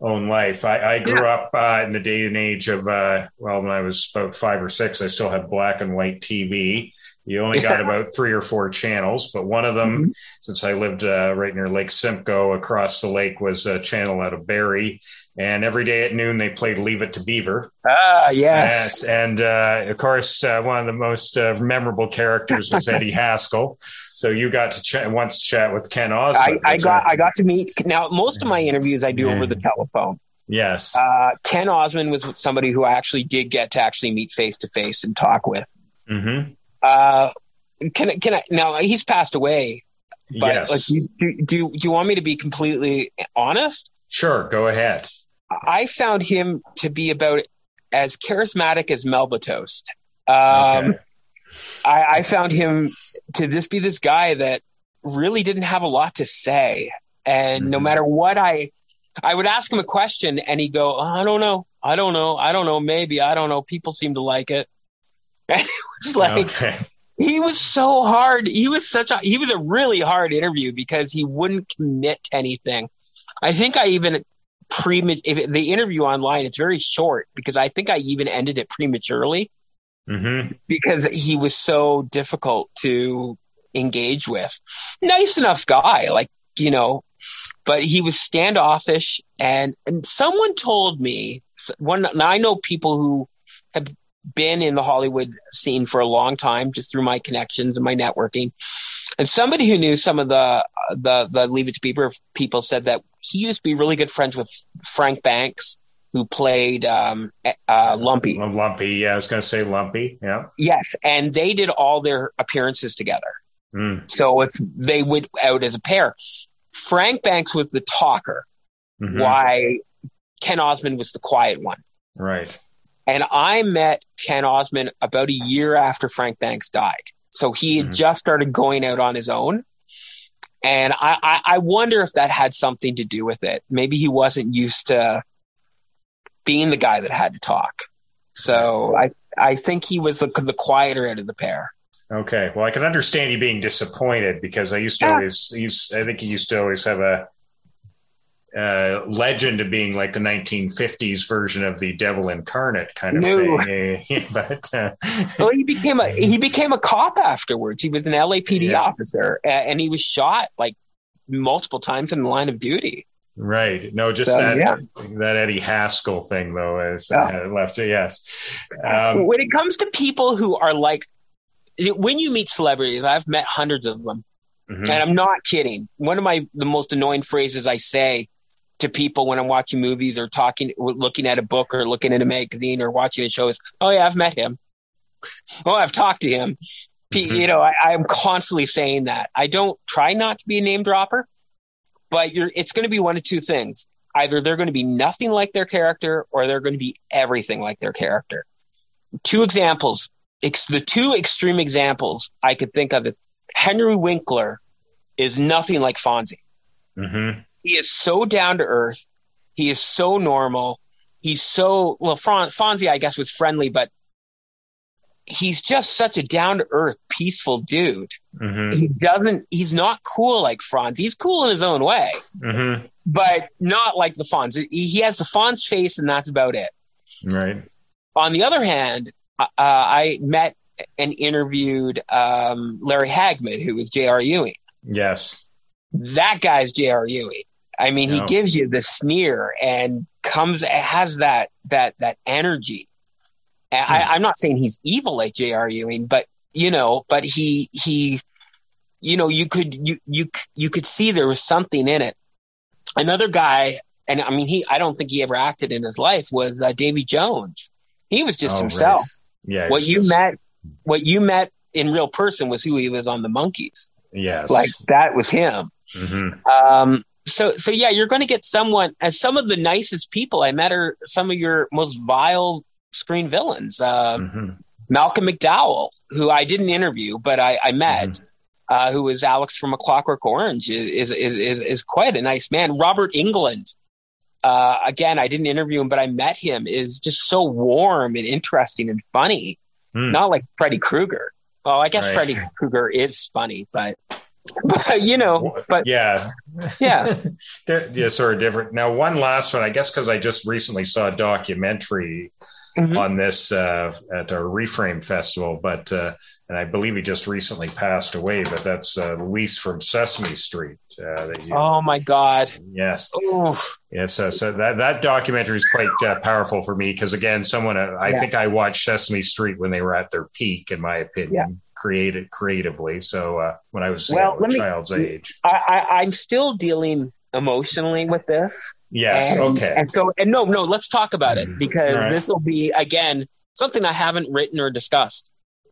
own life. I, I grew yeah. up uh, in the day and age of uh, well, when I was about five or six, I still had black and white TV. You only got about three or four channels, but one of them, mm-hmm. since I lived uh, right near Lake Simcoe across the lake, was a channel out of Barrie. And every day at noon, they played Leave It to Beaver. Ah, yes. yes. And uh, of course, uh, one of the most uh, memorable characters was Eddie Haskell. So you got to ch- once chat with Ken Osmond. I, I got I got to meet now. Most of my interviews I do over the telephone. Yes. Uh, Ken Osmond was somebody who I actually did get to actually meet face to face and talk with. Mm-hmm. Uh, can can I now? He's passed away, but yes. like, do, do, do you want me to be completely honest? Sure, go ahead. I found him to be about as charismatic as Melba Toast. Um, okay. I, I found him to just be this guy that really didn't have a lot to say, and mm-hmm. no matter what I, I would ask him a question, and he'd go, oh, "I don't know, I don't know, I don't know, maybe I don't know." People seem to like it. And it was like okay. he was so hard. He was such a he was a really hard interview because he wouldn't commit to anything. I think I even pre the interview online. It's very short because I think I even ended it prematurely mm-hmm. because he was so difficult to engage with. Nice enough guy, like you know, but he was standoffish. And and someone told me one. I know people who been in the Hollywood scene for a long time, just through my connections and my networking. And somebody who knew some of the the the Leave It to Beaver people said that he used to be really good friends with Frank Banks, who played um, uh, Lumpy. Lumpy, yeah, I was going to say Lumpy, yeah. Yes, and they did all their appearances together. Mm. So if they went out as a pair, Frank Banks was the talker, mm-hmm. why Ken Osmond was the quiet one. Right And I met Ken Osmond about a year after Frank Banks died. So he had mm-hmm. just started going out on his own. And I, I, I wonder if that had something to do with it. Maybe he wasn't used to being the guy that had to talk. So I, I think he was the, the quieter out of the pair. Okay. Well, I can understand you being disappointed because I used to yeah. always, used, I think he used to always have a, uh, legend of being like the 1950s version of the devil incarnate kind of no. thing. but uh, well, he became a he became a cop afterwards. He was an LAPD yeah. officer, and he was shot like multiple times in the line of duty. Right. No, just so, that yeah. that Eddie Haskell thing though is uh, left. Yes. Um, when it comes to people who are like, when you meet celebrities, I've met hundreds of them, mm-hmm. and I'm not kidding. One of my the most annoying phrases I say to people when I'm watching movies or talking, looking at a book or looking at a magazine or watching a show is, oh yeah, I've met him. Oh, I've talked to him. Mm-hmm. You know, I, am constantly saying that. I don't try not to be a name dropper, but it's going to be one of two things. Either they're going to be nothing like their character or they're going to be everything like their character. Two examples. It's the two extreme examples I could think of is Henry Winkler is nothing like Fonzie. Mm-hmm. He is so down to earth. He is so normal. He's so well. Fon- Fonzie, I guess, was friendly, but he's just such a down to earth, peaceful dude. Mm-hmm. He doesn't. He's not cool like Fonz. He's cool in his own way, mm-hmm. but not like the Fonz. He has the Fonz face, and that's about it. Right. On the other hand, uh, I met and interviewed um, Larry Hagman, who was J.R. Ewing. Yes. That guy's J.R. Ewing. I mean, no. he gives you the sneer and comes has that that that energy. Hmm. I, I'm not saying he's evil like J.R. Ewing, but you know, but he he, you know, you could you you you could see there was something in it. Another guy, and I mean, he I don't think he ever acted in his life was uh, Davy Jones. He was just oh, himself. Right. Yeah. What you just... met, what you met in real person was who he was on the Monkees. Yes. Like that was him. Mm-hmm. Um, so so yeah, you're going to get someone as some of the nicest people I met are some of your most vile screen villains. Uh, mm-hmm. Malcolm McDowell, who I didn't interview, but I, I met, mm-hmm. uh, who is Alex from A Clockwork Orange, is is is, is quite a nice man. Robert Englund Uh, again, I didn't interview him, but I met him. Is just so warm and interesting and funny. Mm. Not like Freddy Krueger. Well, I guess right. Freddy Krueger is funny, but but you know, but yeah, yeah, yeah, sort of different. Now, one last one, I guess, because I just recently saw a documentary mm-hmm. on this uh, at our Reframe Festival, but uh, and I believe he just recently passed away. But that's uh, Luis from Sesame Street. Uh, you, oh my God! Yes, Oof. yes. So, so that that documentary is quite uh, powerful for me because again, someone uh, I yeah. think I watched Sesame Street when they were at their peak, in my opinion. Yeah created creatively. So uh, when I was well, a child's age, I, I, am still dealing emotionally with this. Yes. And, okay. And so, and no, no, let's talk about it mm-hmm. because right. this will be again something I haven't written or discussed.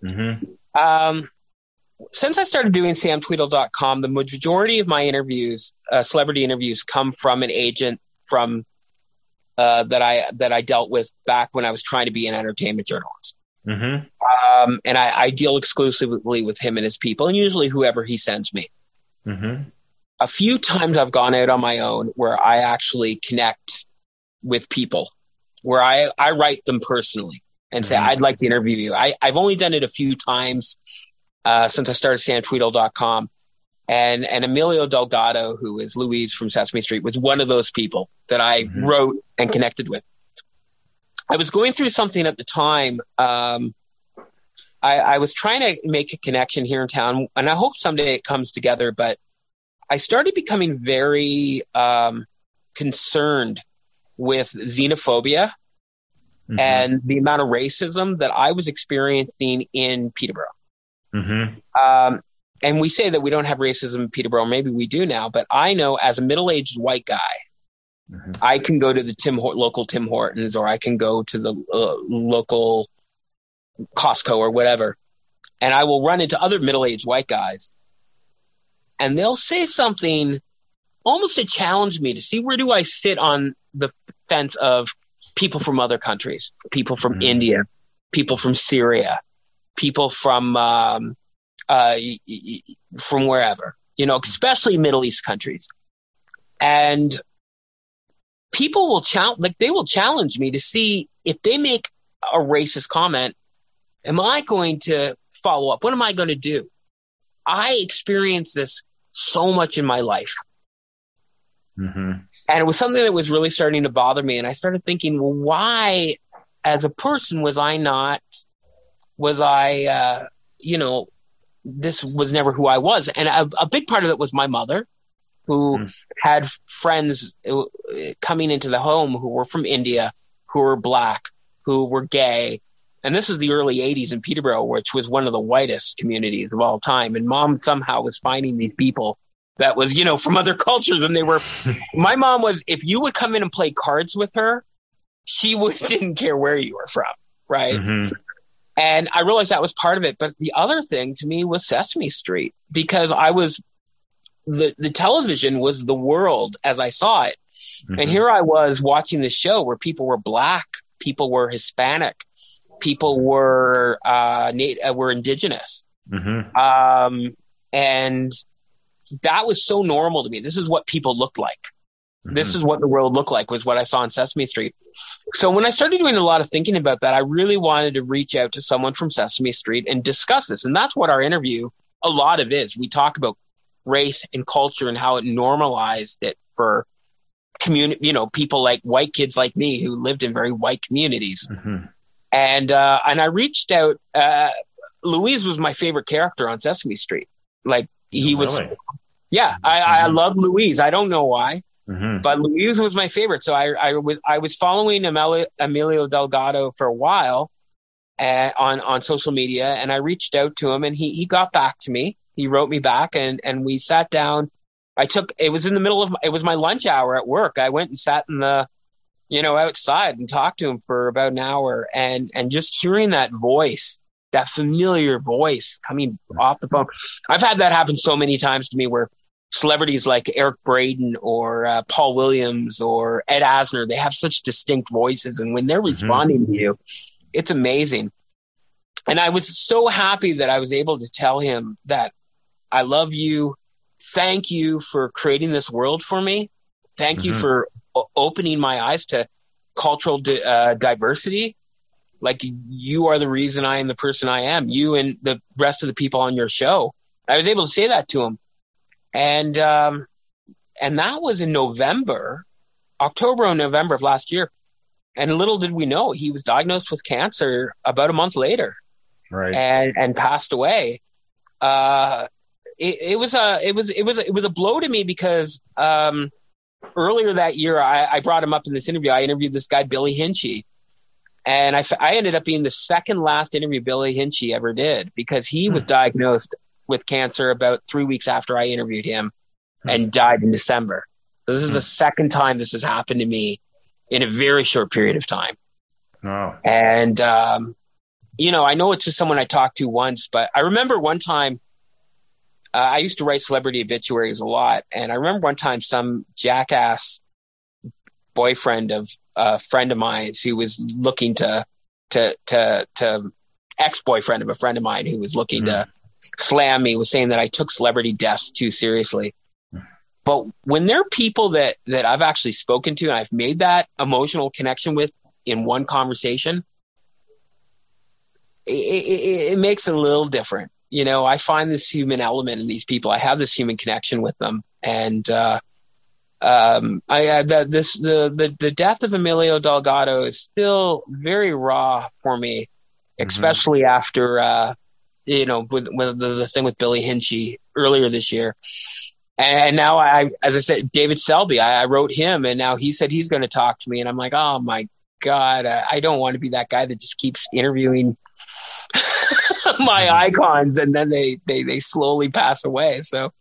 Mm-hmm. Um, since I started doing samtweedle.com, the majority of my interviews, uh, celebrity interviews, come from an agent from uh, that I that I dealt with back when I was trying to be an entertainment journalist. Mm-hmm. Um, and I, I, deal exclusively with him and his people, and usually whoever he sends me. Mm-hmm. A few times I've gone out on my own where I actually connect with people, where I, I write them personally and say, mm-hmm. I'd like to interview you. I, I've only done it a few times uh, since I started samtweedle.com. And, and Emilio Delgado, who is Luis from Sesame Street, was one of those people that I mm-hmm. wrote and connected with. I was going through something at the time. Um, I, I, was trying to make a connection here in town, and I hope someday it comes together. But I started becoming very um, concerned with xenophobia mm-hmm. and the amount of racism that I was experiencing in Peterborough. Mm-hmm. Um, and we say that we don't have racism in Peterborough. Maybe we do now, but I know as a middle aged white guy Mm-hmm. I can go to the Tim local Tim Hortons, or I can go to the uh, local Costco or whatever, and I will run into other middle aged white guys, and they'll say something almost to challenge me to see where do I sit on the fence of people from other countries, people from mm-hmm. India, people from Syria, people from um, uh, from wherever, you know, especially Middle East countries, and people will challenge, like they will challenge me to see if they make a racist comment, am I going to follow up? What am I going to do? I experienced this so much in my life. Mm-hmm. And it was something that was really starting to bother me. And I started thinking, well, why, as a person, was I not, was I, uh, you know, this was never who I was. And a, a big part of it was my mother, who mm. had friends uh, coming into the home who were from India, who were black, who were gay. And this was the early 80s in Peterborough, which was one of the whitest communities of all time. And mom somehow was finding these people that was, you know, from other cultures. And they were, my mom was, if you would come in and play cards with her, she would, didn't care where you were from. Right. Mm-hmm. And I realized that was part of it. But the other thing to me was Sesame Street because I was, the, the television was the world as I saw it. Mm-hmm. And here I was watching this show where people were black, people were Hispanic, people were, uh, uh were indigenous. Mm-hmm. Um, and that was so normal to me. This is what people looked like. Mm-hmm. This is what the world looked like was what I saw on Sesame Street. So when I started doing a lot of thinking about that, I really wanted to reach out to someone from Sesame Street and discuss this. And that's what our interview, a lot of is. We talk about race and culture and how it normalized it for community, you know, people like white kids like me who lived in very white communities. Mm-hmm. And, uh, and I reached out, uh, Luis was my favorite character on Sesame Street. Like he oh, was, yeah, I, mm-hmm. I love Luis. I don't know why, mm-hmm. but Luis was my favorite. So I, I was, I was following Emilio, Emilio Delgado for a while uh, on, on social media and I reached out to him and he, he got back to me. He wrote me back and, and we sat down. I took, it was in the middle of, it was my lunch hour at work. I went and sat in the, you know, outside and talked to him for about an hour and, and just hearing that voice that familiar voice coming off the phone. I've had that happen so many times to me where celebrities like Eric Braeden or uh, Paul Williams or Ed Asner, they have such distinct voices. And when they're mm-hmm. responding mm-hmm. to you, it's amazing. And I was so happy that I was able to tell him that I love you. Thank you for creating this world for me. Thank mm-hmm. you for o- opening my eyes to cultural di- uh, diversity like you are the reason I am the person I am. You and the rest of the people on your show. I was able to say that to him, and um, and that was in November, October or November of last year. And little did we know he was diagnosed with cancer about a month later, right? And and passed away. Uh, it, it was a it was it was it was a blow to me because um, earlier that year I, I brought him up in this interview. I interviewed this guy Billy Hinsche, and I, I ended up being the second last interview Billy Hinsche ever did because he was hmm. diagnosed with cancer about three weeks after I interviewed him hmm. and died in December. So this is the hmm. second time this has happened to me in a very short period of time. Oh. And, um, you know, I know it's just someone I talked to once, but I remember one time uh, I used to write celebrity obituaries a lot. And I remember one time some jackass boyfriend of a friend of mine who was looking to to to to ex boyfriend of a friend of mine who was looking mm-hmm. to slam me was saying that I took celebrity deaths too seriously. But when there are people that that I've actually spoken to and I've made that emotional connection with in one conversation, it, it, it makes it a little different. You know, I find this human element in these people. I have this human connection with them, and uh, um, I uh, the, this the, the the death of Emilio Delgado is still very raw for me, mm-hmm. especially mm-hmm. after uh, you know with, with the, the, thing with Billy Hinsche earlier this year. And now I, as I said, David Selby, I, I wrote him, and now he said he's going to talk to me, and I'm like, oh my god, I, I don't want to be that guy that just keeps interviewing my icons, and then they they they slowly pass away. So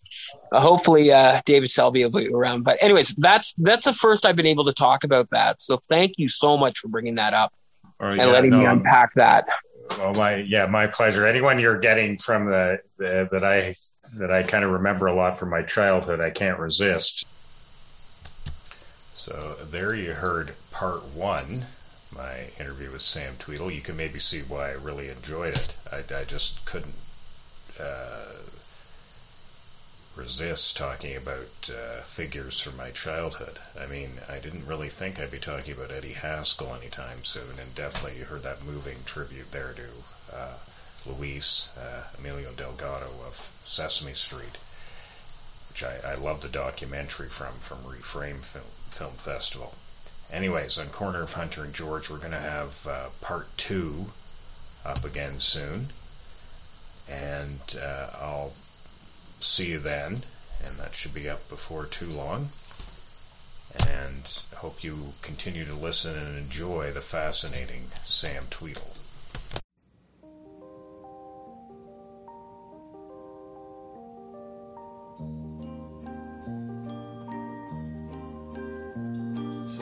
uh, hopefully uh, David Selby will be around. But anyways, that's that's the first I've been able to talk about that. So thank you so much for bringing that up or, and yeah, letting no, me unpack that. Well, my yeah, my pleasure. Anyone you're getting from the, the that I that I kind of remember a lot from my childhood, I can't resist. So there you heard part one my interview with Sam Tweedle. You can maybe see why I really enjoyed it. I, I just couldn't uh, resist talking about uh, figures from my childhood. I mean, I didn't really think I'd be talking about Eddie Haskell anytime soon, and definitely you heard that moving tribute there to uh, Luis, uh, Emilio Delgado of Sesame Street, which I, I love the documentary from, from Reframe Film, Film Festival. Anyways, on Corner of Hunter and George, we're going to have uh, part two up again soon. And uh, I'll see you then, and that should be up before too long. And hope you continue to listen and enjoy the fascinating Sam Tweedle.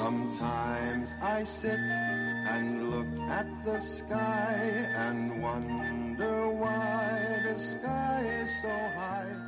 Sometimes I sit and look at the sky and wonder why the sky is so high.